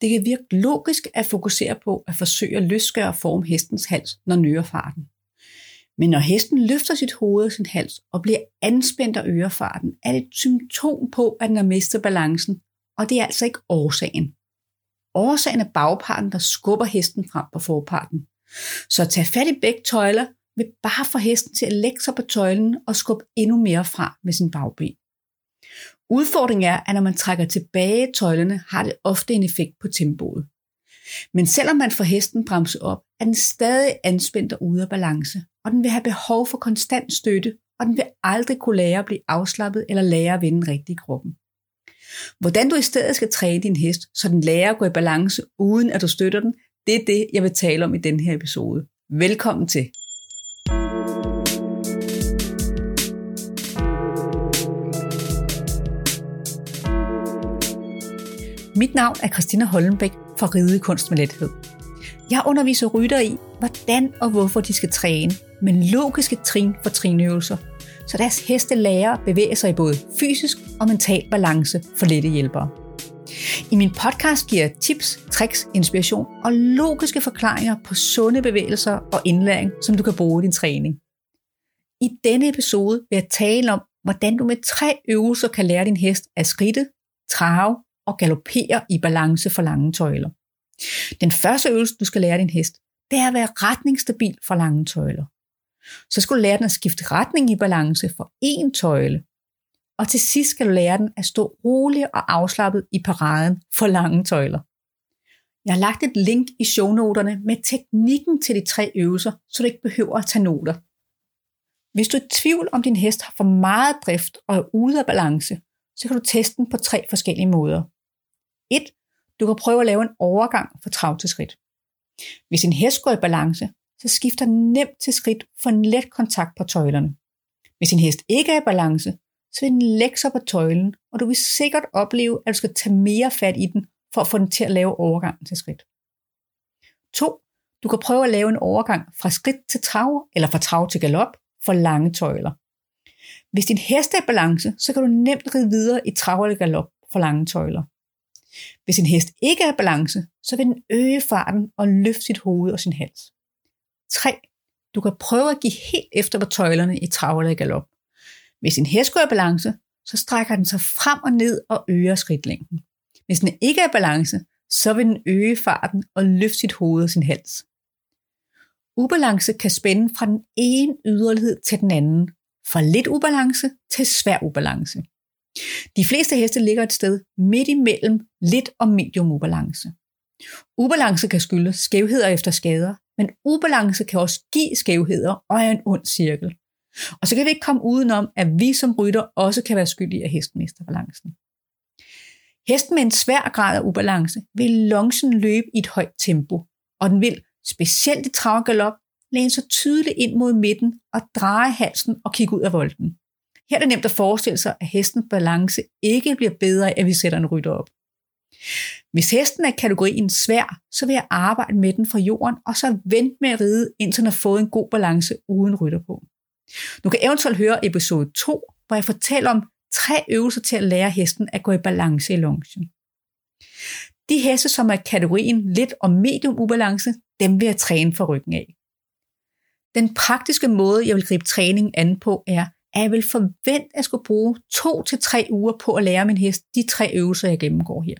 Det kan virke logisk at fokusere på at forsøge at løsgøre og forme hestens hals, når nører farten. Men når hesten løfter sit hoved og sin hals og bliver anspændt af ørefarten, er det et symptom på, at den har mistet balancen, og det er altså ikke årsagen. Årsagen er bagparten, der skubber hesten frem på forparten. Så at tage fat i begge tøjler vil bare få hesten til at lægge sig på tøjlen og skubbe endnu mere fra med sin bagben. Udfordringen er, at når man trækker tilbage tøjlerne, har det ofte en effekt på tempoet. Men selvom man får hesten bremset op, er den stadig anspændt og ude af balance, og den vil have behov for konstant støtte, og den vil aldrig kunne lære at blive afslappet eller lære at vende rigtigt i kroppen. Hvordan du i stedet skal træne din hest, så den lærer at gå i balance, uden at du støtter den, det er det, jeg vil tale om i den her episode. Velkommen til. Mit navn er Christina Hollenbæk fra Ride Kunst med Lethed. Jeg underviser rytter i, hvordan og hvorfor de skal træne, med logiske trin for trinøvelser, så deres heste lærer bevæge sig i både fysisk og mental balance for lette hjælpere. I min podcast giver jeg tips, tricks, inspiration og logiske forklaringer på sunde bevægelser og indlæring, som du kan bruge i din træning. I denne episode vil jeg tale om, hvordan du med tre øvelser kan lære din hest at skridte, trave og galoppere i balance for lange tøjler. Den første øvelse, du skal lære din hest, det er at være retningsstabil for lange tøjler. Så skal du lære den at skifte retning i balance for én tøjle. Og til sidst skal du lære den at stå rolig og afslappet i paraden for lange tøjler. Jeg har lagt et link i shownoterne med teknikken til de tre øvelser, så du ikke behøver at tage noter. Hvis du er i tvivl om din hest har for meget drift og er ude af balance, så kan du teste den på tre forskellige måder. 1. Du kan prøve at lave en overgang fra trav til skridt. Hvis en hest går i balance, så skifter den nemt til skridt for en let kontakt på tøjlerne. Hvis en hest ikke er i balance, så vil den lægge sig på tøjlen, og du vil sikkert opleve, at du skal tage mere fat i den, for at få den til at lave overgangen til skridt. 2. Du kan prøve at lave en overgang fra skridt til trav, eller fra trav til galop, for lange tøjler. Hvis din hest er i balance, så kan du nemt ride videre i trav eller galop for lange tøjler. Hvis en hest ikke er i balance, så vil den øge farten og løfte sit hoved og sin hals. 3. Du kan prøve at give helt efter på tøjlerne i trav eller galop. Hvis en hest går i balance, så strækker den sig frem og ned og øger skridtlængden. Hvis den ikke er i balance, så vil den øge farten og løfte sit hoved og sin hals. Ubalance kan spænde fra den ene yderlighed til den anden, fra lidt ubalance til svær ubalance. De fleste heste ligger et sted midt imellem lidt og medium ubalance. Ubalance kan skyldes skævheder efter skader, men ubalance kan også give skævheder og er en ond cirkel. Og så kan vi ikke komme udenom, at vi som rytter også kan være skyldige, at hesten mister balancen. Hesten med en svær grad af ubalance vil longen løbe i et højt tempo, og den vil, specielt i travgalop, læne sig tydeligt ind mod midten og dreje halsen og kigge ud af volden. Her er det nemt at forestille sig, at hestens balance ikke bliver bedre at vi sætter en rytter op. Hvis hesten er kategorien svær, så vil jeg arbejde med den fra jorden, og så vente med at ride, indtil den har fået en god balance uden rytter på. Du kan eventuelt høre episode 2, hvor jeg fortæller om tre øvelser til at lære hesten at gå i balance i longen. De heste, som er kategorien lidt og medium ubalance, dem vil jeg træne for ryggen af. Den praktiske måde, jeg vil gribe træningen an på, er, at jeg vil forvente, at jeg skulle bruge to til tre uger på at lære min hest de tre øvelser, jeg gennemgår her.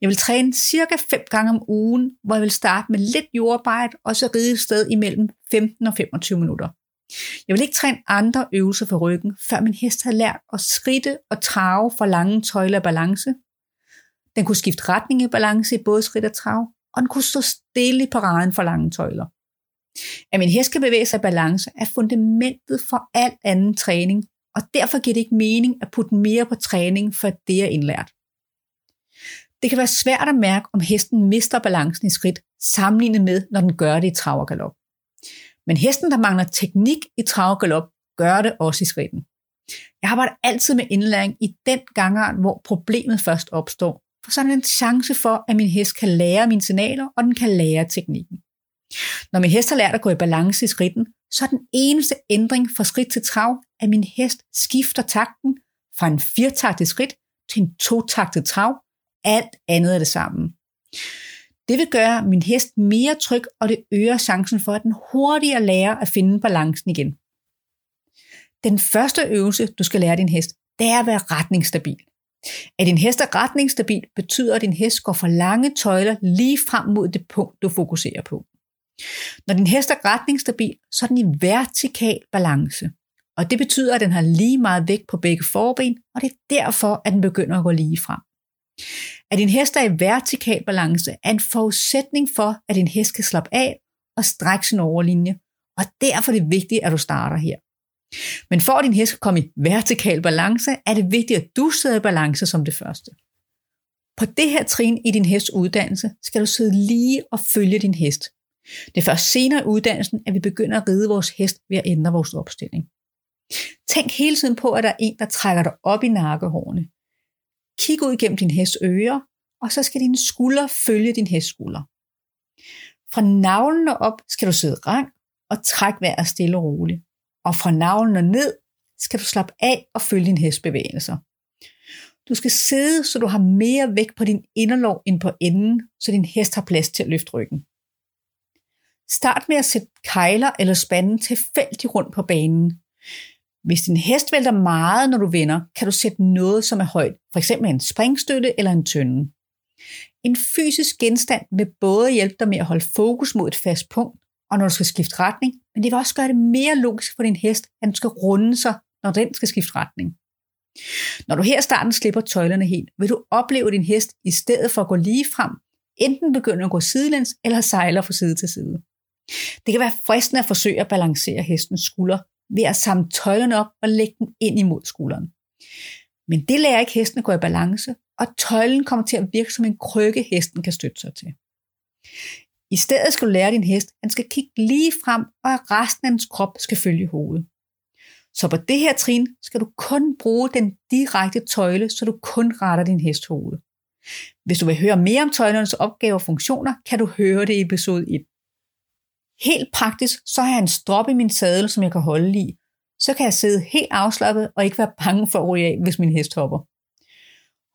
Jeg vil træne cirka 5 gange om ugen, hvor jeg vil starte med lidt jordarbejde, og så ride et sted imellem 15 og 25 minutter. Jeg vil ikke træne andre øvelser for ryggen, før min hest havde lært at skridte og trave for lange tøjler af balance. Den kunne skifte retning i balance i både skridt og trav, og den kunne stå stille i paraden for lange tøjler. At min hest kan bevæge sig i balance er fundamentet for al anden træning, og derfor giver det ikke mening at putte mere på træning, for det er indlært. Det kan være svært at mærke, om hesten mister balancen i skridt, sammenlignet med, når den gør det i trav og galop. Men hesten, der mangler teknik i trav og galop, gør det også i skridten. Jeg arbejder altid med indlæring i den gangart, hvor problemet først opstår, for så er der en chance for, at min hest kan lære mine signaler, og den kan lære teknikken. Når min hest har lært at gå i balance i skridten, så er den eneste ændring fra skridt til trav, at min hest skifter takten fra en firtaktet skridt til en totaktet trav. Alt andet er det samme. Det vil gøre min hest mere tryg, og det øger chancen for, at den hurtigere lærer at finde balancen igen. Den første øvelse, du skal lære din hest, det er at være retningsstabil. At din hest er retningsstabil, betyder, at din hest går for lange tøjler lige frem mod det punkt, du fokuserer på. Når din hest er retningsstabil, så er den i vertikal balance. Og det betyder, at den har lige meget vægt på begge forben, og det er derfor, at den begynder at gå lige frem. At din hest er i vertikal balance er en forudsætning for, at din hest kan slappe af og strække sin overlinje, og derfor er det vigtigt, at du starter her. Men for at din hest skal komme i vertikal balance, er det vigtigt, at du sidder i balance som det første. På det her trin i din hests uddannelse skal du sidde lige og følge din hest. Det er først senere i uddannelsen, at vi begynder at ride vores hest ved at ændre vores opstilling. Tænk hele tiden på, at der er en, der trækker dig op i nakkehårene. Kig ud gennem din hests ører, og så skal dine skuldre følge din hests skulder. Fra navlen og op skal du sidde rang og træk vejret stille og roligt. Og fra navlen og ned skal du slappe af og følge din hests bevægelser. Du skal sidde, så du har mere vægt på din inderlov end på enden, så din hest har plads til at løfte ryggen. Start med at sætte kejler eller spanden tilfældigt rundt på banen. Hvis din hest vælter meget, når du vender, kan du sætte noget, som er højt, f.eks. en springstøtte eller en tønde. En fysisk genstand vil både hjælpe dig med at holde fokus mod et fast punkt, og når du skal skifte retning, men det vil også gøre det mere logisk for din hest, at den skal runde sig, når den skal skifte retning. Når du her i starten slipper tøjlerne helt, vil du opleve din hest i stedet for at gå lige frem, enten begynder at gå sidelæns eller sejler fra side til side. Det kan være fristende at forsøge at balancere hestens skulder ved at samle tøjlerne op og lægge dem ind imod skulderen. Men det lærer ikke hesten at gå i balance, og tøjlen kommer til at virke som en krykke, hesten kan støtte sig til. I stedet skal du lære din hest, at den skal kigge lige frem, og at resten af dens krop skal følge hovedet. Så på det her trin skal du kun bruge den direkte tøjle, så du kun retter din hest hoved. Hvis du vil høre mere om tøjlernes opgaver og funktioner, kan du høre det i episode 1. Helt praktisk, så har jeg en strop i min sadel, som jeg kan holde i. Så kan jeg sidde helt afslappet og ikke være bange for at ryge af, hvis min hest hopper.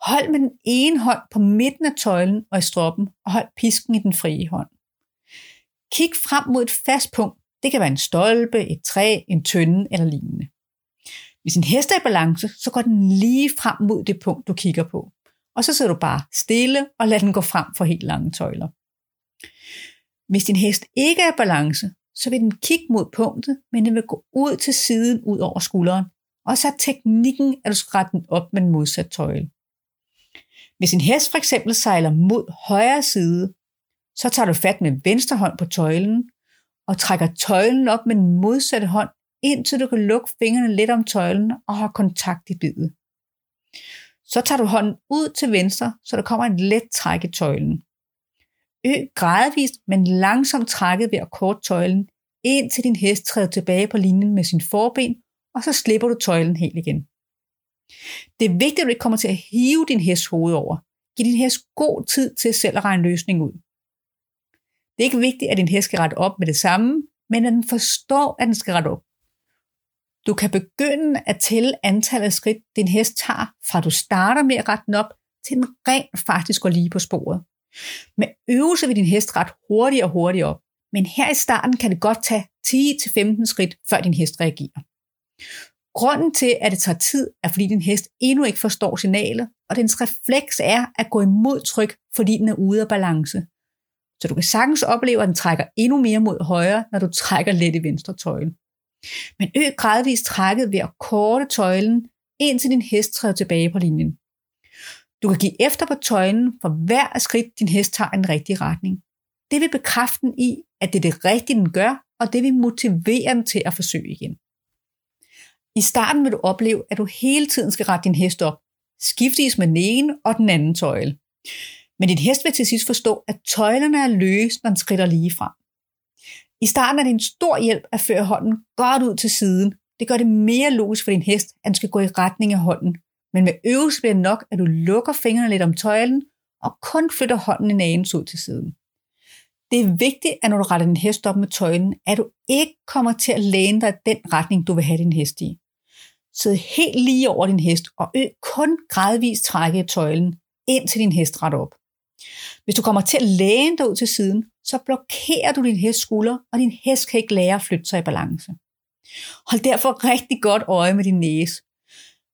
Hold med den ene hånd på midten af tøjlen og i stroppen, og hold pisken i den frie hånd. Kig frem mod et fast punkt. Det kan være en stolpe, et træ, en tønde eller lignende. Hvis en hest er i balance, så går den lige frem mod det punkt, du kigger på. Og så sidder du bare stille og lader den gå frem for helt lange tøjler. Hvis din hest ikke er i balance, så vil den kigge mod punktet, men den vil gå ud til siden ud over skulderen. Og så er teknikken, at du skal rette den op med en modsat tøjle. Hvis en hest for eksempel sejler mod højre side, så tager du fat med venstre hånd på tøjlen og trækker tøjlen op med den modsatte hånd, indtil du kan lukke fingrene lidt om tøjlen og har kontakt i bidet. Så tager du hånden ud til venstre, så der kommer en let træk i tøjlen. Ø gradvist, men langsomt trækket ved at kort tøjlen, indtil din hest træder tilbage på linjen med sin forben, og så slipper du tøjlen helt igen. Det er vigtigt, at du ikke kommer til at hive din hest hoved over. Giv din hest god tid til selv at regne løsning ud. Det er ikke vigtigt, at din hest skal rette op med det samme, men at den forstår, at den skal rette op. Du kan begynde at tælle antallet af skridt, din hest tager, fra du starter med at rette den op, til den rent faktisk går lige på sporet. Med øvelse vil din hest ret hurtigere og hurtigere op, men her i starten kan det godt tage 10-15 skridt, før din hest reagerer. Grunden til, at det tager tid, er fordi din hest endnu ikke forstår signalet, og dens refleks er at gå imod tryk, fordi den er ude af balance. Så du kan sagtens opleve, at den trækker endnu mere mod højre, når du trækker let i venstre tøjle. Men øg gradvist trækket ved at korte tøjlen, indtil din hest træder tilbage på linjen. Du kan give efter på tøjlen for hver skridt, din hest tager en rigtig retning. Det vil bekræfte den i, at det er det rigtige, den gør, og det vil motivere den til at forsøge igen. I starten vil du opleve, at du hele tiden skal rette din hest op, skiftes med den ene og den anden tøjle. Men din hest vil til sidst forstå, at tøjlerne er løse, når den skrider lige frem. I starten er det en stor hjælp at føre hånden godt ud til siden. Det gør det mere logisk for din hest, at den skal gå i retning af hånden. Men med øvelse bliver det nok, at du lukker fingrene lidt om tøjlen og kun flytter hånden en anelse ud til siden. Det er vigtigt, at når du retter din hest op med tøjlen, at du ikke kommer til at læne dig den retning, du vil have din hest i. Sid helt lige over din hest og øg kun gradvist trække i tøjlen, indtil din hest retter op. Hvis du kommer til at læne dig ud til siden, så blokerer du din hest skulder, og din hest kan ikke lære at flytte sig i balance. Hold derfor rigtig godt øje med din næse.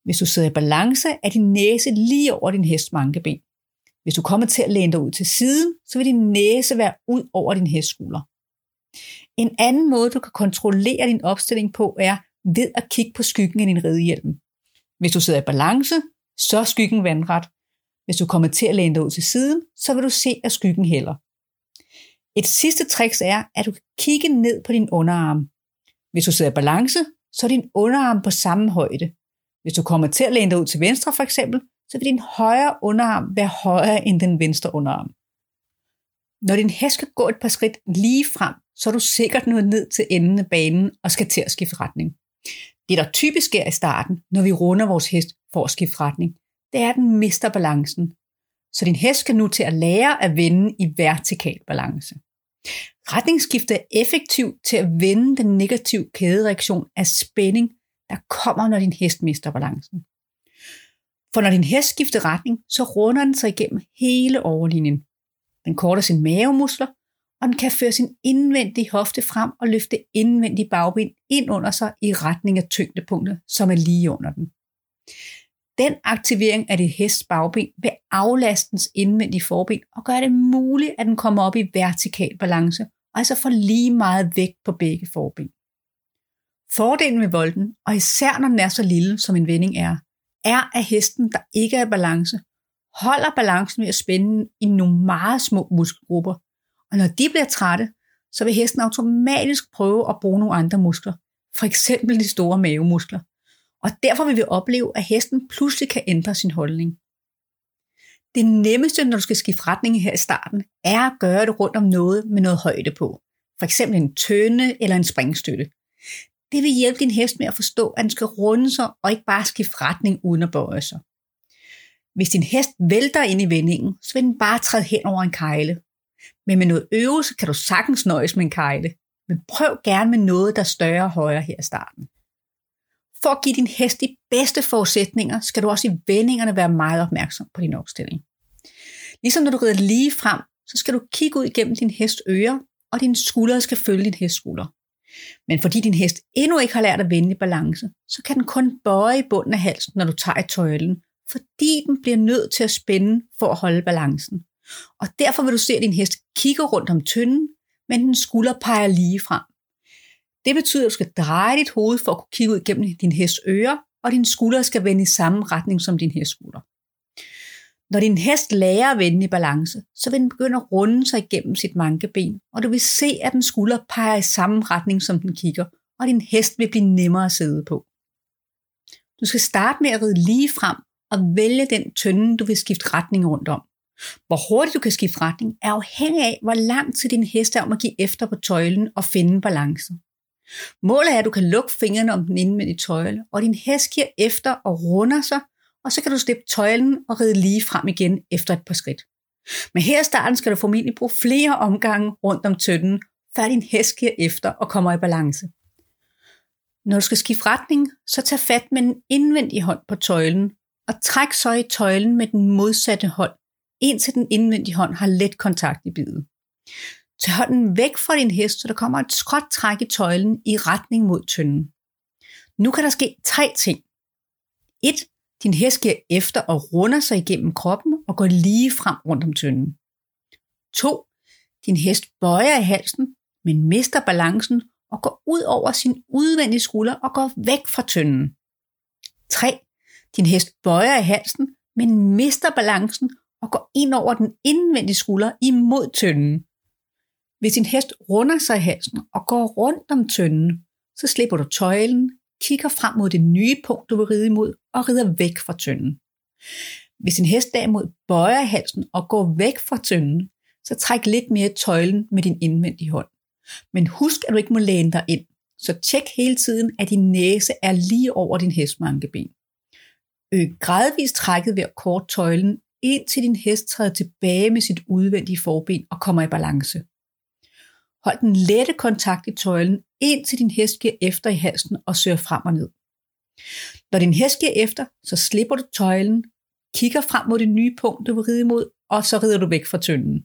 Hvis du sidder i balance, er din næse lige over din hests mankeben. Hvis du kommer til at læne dig ud til siden, så vil din næse være ud over din hestskulder. En anden måde, du kan kontrollere din opstilling på, er ved at kigge på skyggen af din ridehjelm. Hvis du sidder i balance, så er skyggen vandret. Hvis du kommer til at læne dig ud til siden, så vil du se, at skyggen hælder. Et sidste trick er, at du kan kigge ned på din underarm. Hvis du sidder i balance, så er din underarm på samme højde. Hvis du kommer til at læne dig ud til venstre for eksempel, så vil din højre underarm være højere end den venstre underarm. Når din hest skal gå et par skridt lige frem, så er du sikkert nået ned til enden af banen og skal til at skifte retning. Det, der typisk sker i starten, når vi runder vores hest for at skifte retning, det er, at den mister balancen. Så din hest skal nu til at lære at vende i vertikal balance. Retningsskiftet er effektivt til at vende den negative kædereaktion af spænding, der kommer, når din hest mister balancen. For når din hest skifter retning, så runder den sig igennem hele overlinjen. Den korter sine mavemuskler, og den kan føre sin indvendige hofte frem og løfte indvendige bagben ind under sig i retning af tyngdepunktet, som er lige under den. Den aktivering af dit hests bagben vil aflaste dens indvendige forben og gøre det muligt, at den kommer op i vertikal balance, og altså får lige meget vægt på begge forben. Fordelen med volden, og især når den er så lille, som en vending er, er, at hesten, der ikke er i balance, holder balancen ved at spænde i nogle meget små muskelgrupper. Og når de bliver trætte, så vil hesten automatisk prøve at bruge nogle andre muskler, for eksempel de store mavemuskler. Og derfor vil vi opleve, at hesten pludselig kan ændre sin holdning. Det nemmeste, når du skal skifte retning her i starten, er at gøre det rundt om noget med noget højde på. For eksempel en tønde eller en springstøtte. Det vil hjælpe din hest med at forstå, at den skal runde sig og ikke bare skifte retning uden at bøje sig. Hvis din hest vælter ind i vendingen, så vil den bare træde hen over en kejle. Men med noget øvelse kan du sagtens nøjes med en kejle. Men prøv gerne med noget, der er større og højere her i starten. For at give din hest de bedste forudsætninger, skal du også i vendingerne være meget opmærksom på din opstilling. Ligesom når du rider lige frem, så skal du kigge ud igennem din hest ører, og dine skuldre skal følge din hest skulder. Men fordi din hest endnu ikke har lært at vende i balance, så kan den kun bøje i bunden af halsen, når du tager i tøjlen, fordi den bliver nødt til at spænde for at holde balancen. Og derfor vil du se, at din hest kigger rundt om tynden, men den skulder peger lige frem. Det betyder, at du skal dreje dit hoved for at kunne kigge ud gennem din hests ører, og din skulder skal vende i samme retning som din hests skulder. Når din hest lærer at vende i balance, så vil den begynde at runde sig igennem sit mankeben, og du vil se, at den skulder peger i samme retning, som den kigger, og din hest vil blive nemmere at sidde på. Du skal starte med at ride lige frem og vælge den tønde, du vil skifte retning rundt om. Hvor hurtigt du kan skifte retning er afhængig af, hvor lang tid din hest er om at give efter på tøjlen og finde balance. Målet er, at du kan lukke fingrene om den indvendige tøjle, og din hest giver efter og runder sig, og så kan du slippe tøjlen og ride lige frem igen efter et par skridt. Men her i starten skal du formentlig bruge flere omgange rundt om tønden, før din hest giver efter og kommer i balance. Når du skal skifte retning, så tag fat med den indvendige hånd på tøjlen, og træk så i tøjlen med den modsatte hånd, indtil den indvendige hånd har let kontakt i bidet. Tag hånden væk fra din hest, så der kommer et skråt træk i tøjlen i retning mod tønden. Nu kan der ske tre ting. 1. Din hest giver efter og runder sig igennem kroppen og går lige frem rundt om tynden. 2. Din hest bøjer i halsen, men mister balancen og går ud over sin udvendige skulder og går væk fra tynden. 3. Din hest bøjer i halsen, men mister balancen og går ind over den indvendige skulder imod tynden. Hvis din hest runder sig i halsen og går rundt om tynden, så slipper du tøjlen, kigger frem mod det nye punkt, du vil ride imod, og rider væk fra tønden. Hvis en hest derimod bøjer halsen og går væk fra tønden, så træk lidt mere tøjlen med din indvendige hånd. Men husk, at du ikke må læne dig ind. Så tjek hele tiden, at din næse er lige over din hestmankeben. Øg gradvist trækket ved at kort tøjlen, indtil din hest træder tilbage med sit udvendige forben og kommer i balance. Hold den lette kontakt i tøjlen, indtil din hest giver efter i halsen og søger frem og ned. Når din hest giver efter, så slipper du tøjlen, kigger frem mod det nye punkt, du vil ride imod, og så rider du væk fra tønden.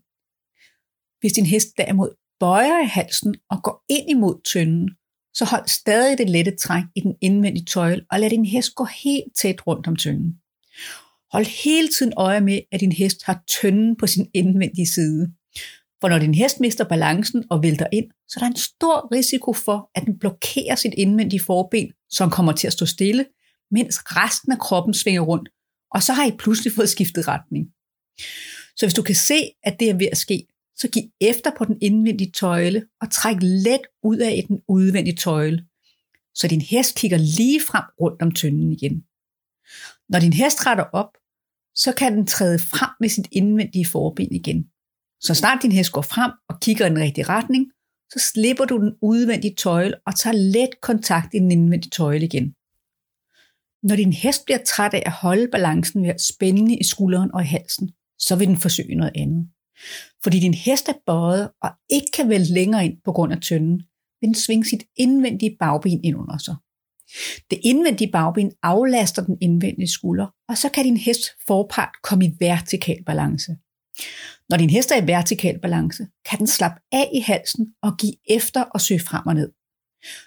Hvis din hest derimod bøjer i halsen og går ind imod tønden, så hold stadig det lette træk i den indvendige tøjle og lad din hest gå helt tæt rundt om tønden. Hold hele tiden øje med, at din hest har tønden på sin indvendige side. For når din hest mister balancen og vælter ind, så er der en stor risiko for, at den blokerer sit indvendige forben, som kommer til at stå stille, mens resten af kroppen svinger rundt, og så har I pludselig fået skiftet retning. Så hvis du kan se, at det er ved at ske, så giv efter på den indvendige tøjle og træk let ud af den udvendige tøjle, så din hest kigger lige frem rundt om tynden igen. Når din hest retter op, så kan den træde frem med sit indvendige forben igen. Så snart din hest går frem og kigger i den rigtige retning, så slipper du den udvendige tøjle og tager let kontakt i den indvendige tøjle igen. Når din hest bliver træt af at holde balancen ved at spænde i skulderen og i halsen, så vil den forsøge noget andet. Fordi din hest er bøjet og ikke kan vælge længere ind på grund af tønden, vil den svinge sit indvendige bagben ind under sig. Det indvendige bagben aflaster den indvendige skulder, og så kan din hest forpart komme i vertikal balance. Når din hest er i vertikal balance, kan den slappe af i halsen og give efter og søge frem og ned.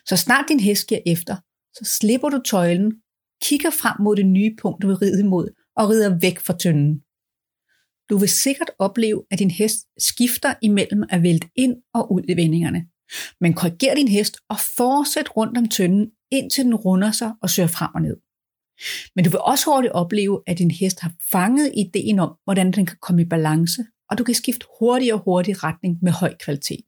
Så snart din hest giver efter, så slipper du tøjlen, kigger frem mod det nye punkt, du vil ride imod, og rider væk fra tønden. Du vil sikkert opleve, at din hest skifter imellem at vælte ind og ud i vendingerne. Men korriger din hest og fortsæt rundt om tønden, indtil den runder sig og søger frem og ned. Men du vil også hurtigt opleve, at din hest har fanget ideen om, hvordan den kan komme i balance, og du kan skifte hurtigt og hurtigt retning med høj kvalitet.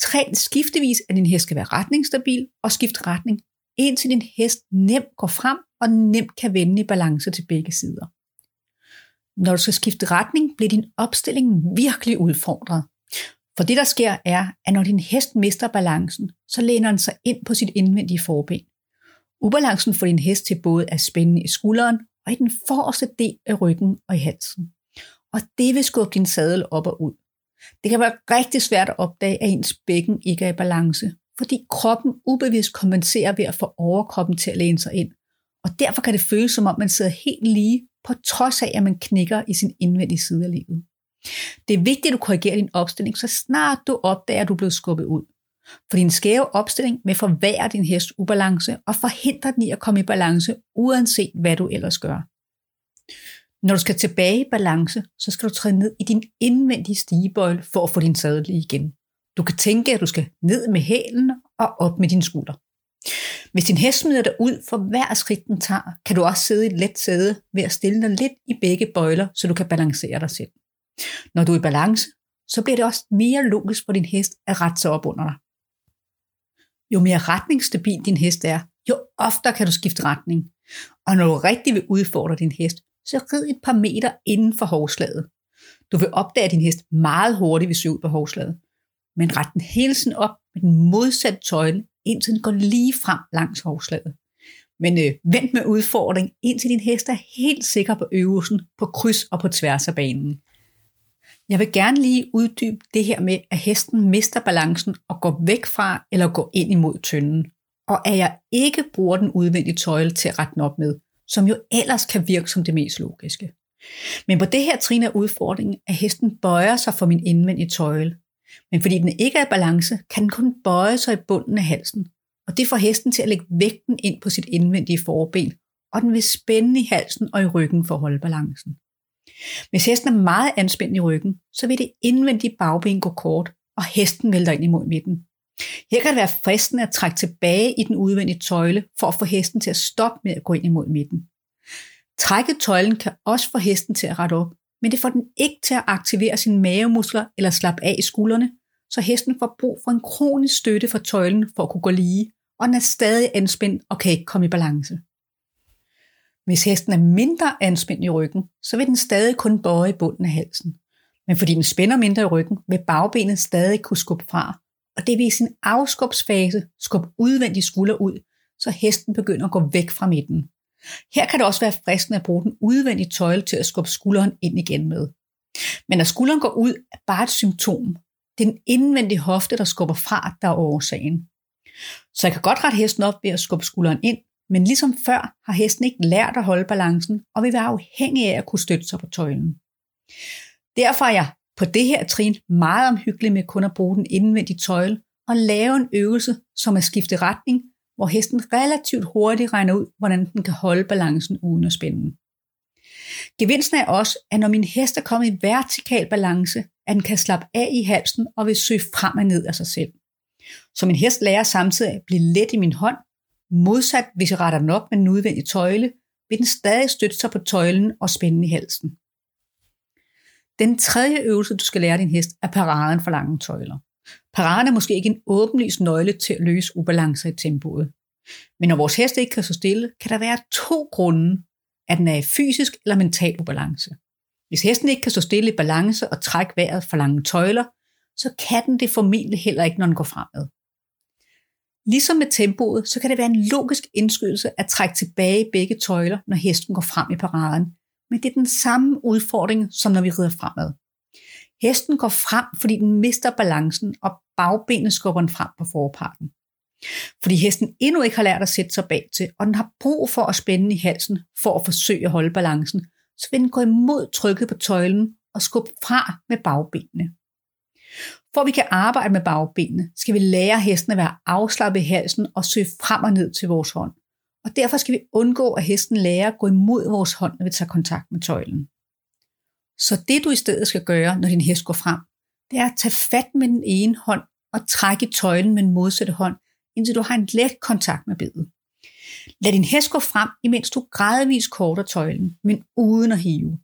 Træn skiftevis, at din hest skal være retningsstabil og skift retning, indtil din hest nemt går frem og nemt kan vende i balance til begge sider. Når du skal skifte retning, bliver din opstilling virkelig udfordret. For det, der sker, er, at når din hest mister balancen, så læner den sig ind på sit indvendige forben. Ubalancen får din hest til både at spænde i skulderen og i den forreste del af ryggen og i halsen. Og det vil skubbe din sadel op og ud. Det kan være rigtig svært at opdage, at ens bækken ikke er i balance, fordi kroppen ubevidst kompenserer ved at få overkroppen til at læne sig ind. Og derfor kan det føles som om, man sidder helt lige, på trods af, at man knækker i sin indvendige side af livet. Det er vigtigt, at du korrigerer din opstilling, så snart du opdager, at du er blevet skubbet ud. For din skæve opstilling vil forværre din hest ubalance og forhindre den i at komme i balance, uanset hvad du ellers gør. Når du skal tilbage i balance, så skal du træde ned i din indvendige stigebøjle for at få din sadel igen. Du kan tænke, at du skal ned med hælen og op med din skulder. Hvis din hest smider dig ud for hver skridt den tager, kan du også sidde i et let sæde ved at stille dig lidt i begge bøjler, så du kan balancere dig selv. Når du er i balance, så bliver det også mere logisk for din hest at rette sig op under dig. Jo mere retningsstabil din hest er, jo oftere kan du skifte retning. Og når du rigtig vil udfordre din hest, så rid et par meter inden for hovslaget. Du vil opdage, at din hest meget hurtigt vil du ud på hovslaget. Men ret den hele tiden op med den modsatte tøjle, indtil den går lige frem langs hovslaget. Men øh, vent med udfordring, indtil din hest er helt sikker på øvelsen på kryds og på tværs af banen. Jeg vil gerne lige uddybe det her med, at hesten mister balancen og går væk fra eller går ind imod tynden. Og at jeg ikke bruger den udvendige tøjle til at rette den op med, som jo ellers kan virke som det mest logiske. Men på det her trin er udfordringen, at hesten bøjer sig for min indvendige tøjle. Men fordi den ikke er i balance, kan den kun bøje sig i bunden af halsen. Og det får hesten til at lægge vægten ind på sit indvendige forben, og den vil spænde i halsen og i ryggen for at holde balancen. Hvis hesten er meget anspændt i ryggen, så vil det indvendige bagben gå kort, og hesten vælter ind imod midten. Her kan det være fristende at trække tilbage i den udvendige tøjle for at få hesten til at stoppe med at gå ind imod midten. Trække tøjlen kan også få hesten til at rette op, men det får den ikke til at aktivere sine mavemuskler eller slappe af i skuldrene, så hesten får brug for en kronisk støtte fra tøjlen for at kunne gå lige, og den er stadig anspændt og kan ikke komme i balance. Hvis hesten er mindre anspændt i ryggen, så vil den stadig kun bøje i bunden af halsen. Men fordi den spænder mindre i ryggen, vil bagbenet stadig kunne skubbe fra, og det vil i sin afskubsfase skubbe udvendig skulder ud, så hesten begynder at gå væk fra midten. Her kan det også være fristende at bruge den udvendige tøjle til at skubbe skulderen ind igen med. Men når skulderen går ud, er bare et symptom. Det er den indvendige hofte, der skubber fra, der er årsagen. Så jeg kan godt rette hesten op ved at skubbe skulderen ind, men ligesom før har hesten ikke lært at holde balancen, og vil være afhængig af at kunne støtte sig på tøjlen. Derfor er jeg på det her trin meget omhyggelig med kun at bruge den indvendige tøjle og lave en øvelse, som er skifte retning, hvor hesten relativt hurtigt regner ud, hvordan den kan holde balancen uden at spænde. Gevinsten er også, at når min hest er kommet i vertikal balance, at den kan slappe af i halsen og vil søge frem og ned af sig selv. Så min hest lærer samtidig at blive let i min hånd. Modsat, hvis jeg retter den op med en udvendig tøjle, vil den stadig støtte sig på tøjlen og spænde i halsen. Den tredje øvelse, du skal lære din hest, er paraden for lange tøjler. Paraden er måske ikke en åbenlyst nøgle til at løse ubalancer i tempoet. Men når vores hest ikke kan stå stille, kan der være to grunde, at den er i fysisk eller mental ubalance. Hvis hesten ikke kan stå stille i balance og trække vejret for lange tøjler, så kan den det formentlig heller ikke, når den går fremad. Ligesom med tempoet, så kan det være en logisk indskydelse at trække tilbage begge tøjler, når hesten går frem i paraden. Men det er den samme udfordring, som når vi rider fremad. Hesten går frem, fordi den mister balancen, og bagbenet skubber den frem på forparten. Fordi hesten endnu ikke har lært at sætte sig bag til, og den har brug for at spænde i halsen for at forsøge at holde balancen, så vil den gå imod trykket på tøjlen og skubbe fra med bagbenene. For at vi kan arbejde med bagbenene, skal vi lære hesten at være afslappet i halsen og søge frem og ned til vores hånd. Og derfor skal vi undgå, at hesten lærer at gå imod vores hånd, når vi tager kontakt med tøjlen. Så det du i stedet skal gøre, når din hest går frem, det er at tage fat med den ene hånd og trække tøjlen med den modsatte hånd, indtil du har en let kontakt med bedet. Lad din hest gå frem, imens du gradvist korter tøjlen, men uden at hive.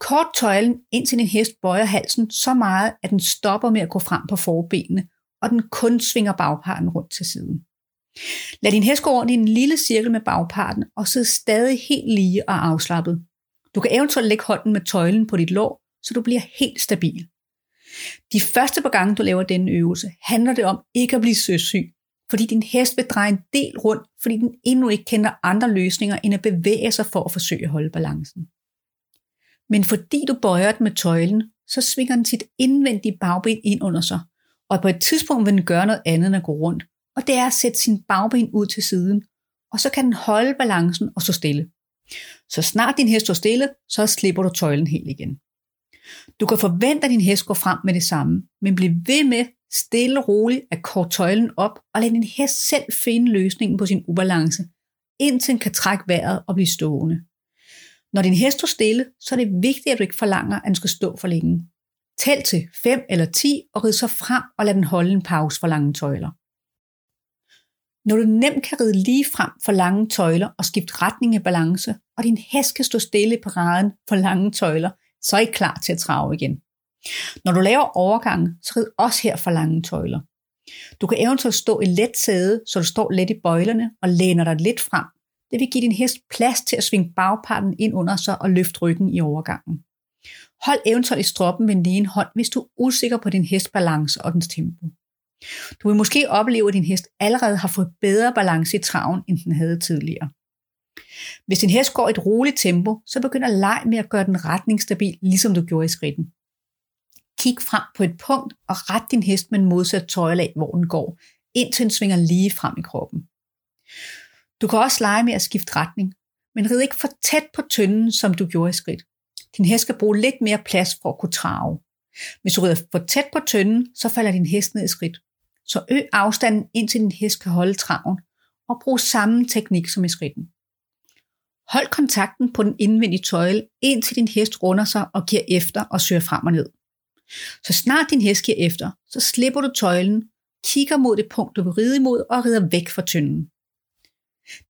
Kort tøjlen, indtil din hest bøjer halsen så meget, at den stopper med at gå frem på forbenene, og den kun svinger bagparten rundt til siden. Lad din hest gå rundt i en lille cirkel med bagparten og sidde stadig helt lige og afslappet. Du kan eventuelt lægge hånden med tøjlen på dit lår, så du bliver helt stabil. De første par gange, du laver denne øvelse, handler det om ikke at blive søsyg, fordi din hest vil dreje en del rundt, fordi den endnu ikke kender andre løsninger end at bevæge sig for at forsøge at holde balancen. Men fordi du bøjer den med tøjlen, så svinger den sit indvendige bagben ind under sig, og på et tidspunkt vil den gøre noget andet end at gå rundt, og det er at sætte sin bagben ud til siden, og så kan den holde balancen og stå stille. Så snart din hest står stille, så slipper du tøjlen helt igen. Du kan forvente, at din hest går frem med det samme, men bliv ved med stille og roligt at kort tøjlen op og lad din hest selv finde løsningen på sin ubalance, indtil den kan trække vejret og blive stående. Når din hest står stille, så er det vigtigt, at du ikke forlanger, at den skal stå for længe. Tæl til 5 eller 10 og rid så frem og lad den holde en pause for lange tøjler. Når du nemt kan ride lige frem for lange tøjler og skifte retning i balance, og din hest kan stå stille på raden for lange tøjler, så er I klar til at trave igen. Når du laver overgangen, så rid også her for lange tøjler. Du kan eventuelt stå i let sæde, så du står let i bøjlerne og læner dig lidt frem. Det vil give din hest plads til at svinge bagparten ind under sig og løfte ryggen i overgangen. Hold eventuelt i stroppen med den ene hånd, hvis du er usikker på din hest balance og dens tempo. Du vil måske opleve, at din hest allerede har fået bedre balance i traven, end den havde tidligere. Hvis din hest går i et roligt tempo, så begynder leg med at gøre den retningsstabil, ligesom du gjorde i skridten. Kig frem på et punkt og ret din hest med en modsat tøjlag, hvor den går, indtil den svinger lige frem i kroppen. Du kan også lege med at skifte retning, men rid ikke for tæt på tynden, som du gjorde i skridt. Din hest skal bruge lidt mere plads for at kunne trave. Hvis du rider for tæt på tynden, så falder din hest ned i skridt. Så øg afstanden, indtil din hest kan holde traven, og brug samme teknik som i skridten. Hold kontakten på den indvendige tøjle, indtil din hest runder sig og giver efter og søger frem og ned. Så snart din hest giver efter, så slipper du tøjlen, kigger mod det punkt, du vil ride imod, og rider væk fra tynden.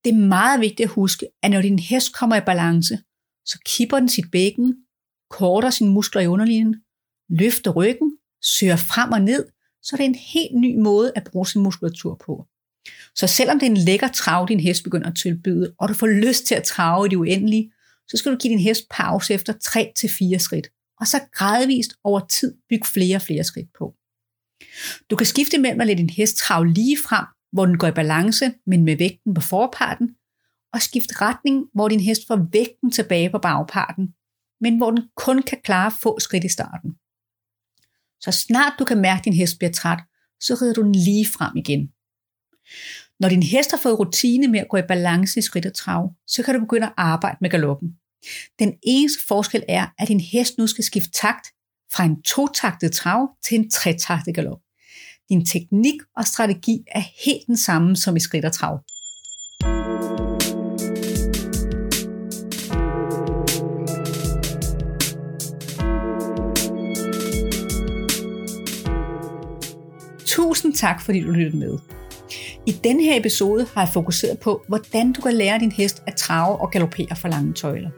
Det er meget vigtigt at huske, at når din hest kommer i balance, så kipper den sit bækken, korter sine muskler i underlinjen, løfter ryggen, søger frem og ned, så er det en helt ny måde at bruge sin muskulatur på. Så selvom det er en lækker trav, din hest begynder at tilbyde, og du får lyst til at trave i det uendelige, så skal du give din hest pause efter 3-4 skridt, og så gradvist over tid bygge flere og flere skridt på. Du kan skifte mellem at lade din hest trave lige frem, hvor den går i balance, men med vægten på forparten, og skifte retning, hvor din hest får vægten tilbage på bagparten, men hvor den kun kan klare få skridt i starten. Så snart du kan mærke, at din hest bliver træt, så rider du den lige frem igen. Når din hest har fået rutine med at gå i balance i skridt og trav, så kan du begynde at arbejde med galoppen. Den eneste forskel er, at din hest nu skal skifte takt fra en totaktet trav til en tretaktet galop. Din teknik og strategi er helt den samme som i skridt og trav. Tusind tak, fordi du lyttede med. I denne her episode har jeg fokuseret på, hvordan du kan lære din hest at trave og galopere for lange tøjler.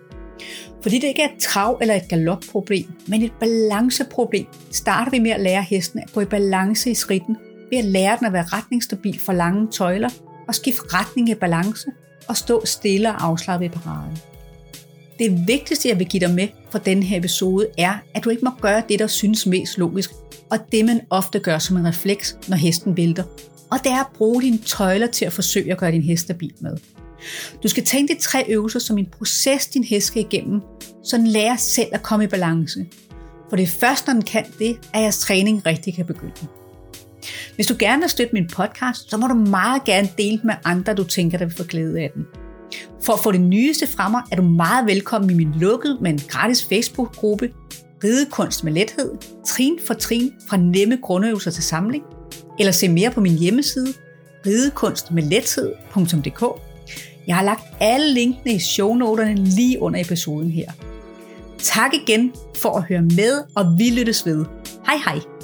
Fordi det ikke er et trav- eller et galopproblem, men et balanceproblem, starter vi med at lære hesten at gå i balance i skridten, ved at lære den at være retningsstabil for lange tøjler, og skifte retning i balance, og stå stille og afslappet i paraden. Det vigtigste, jeg vil give dig med fra denne her episode, er, at du ikke må gøre det, der synes mest logisk, og det man ofte gør som en refleks, når hesten vælter. Og det er at bruge dine tøjler til at forsøge at gøre din hest stabil med. Du skal tænke de tre øvelser som en proces, din hest skal igennem, så den lærer selv at komme i balance. For det er først, når den kan det, at jeres træning rigtig kan begynde. Hvis du gerne vil støtte min podcast, så må du meget gerne dele den med andre, du tænker, der vil få glæde af den. For at få det nyeste fra mig, er du meget velkommen i min lukkede, men gratis Facebook-gruppe Ridekunst med lethed, trin for trin fra nemme grundøvelser til samling, eller se mere på min hjemmeside ridekunstmedlethed.dk. Jeg har lagt alle linkene i shownoterne lige under episoden her. Tak igen for at høre med, og vi lyttes ved. Hej hej!